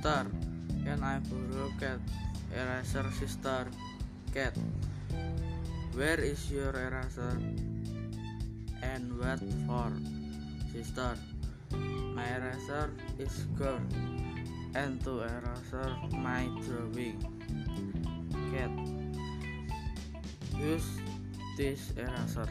Sister, can I borrow cat eraser sister? Cat. Where is your eraser? And what for? Sister my eraser is gone. And to eraser my drawing. Cat. Use this eraser.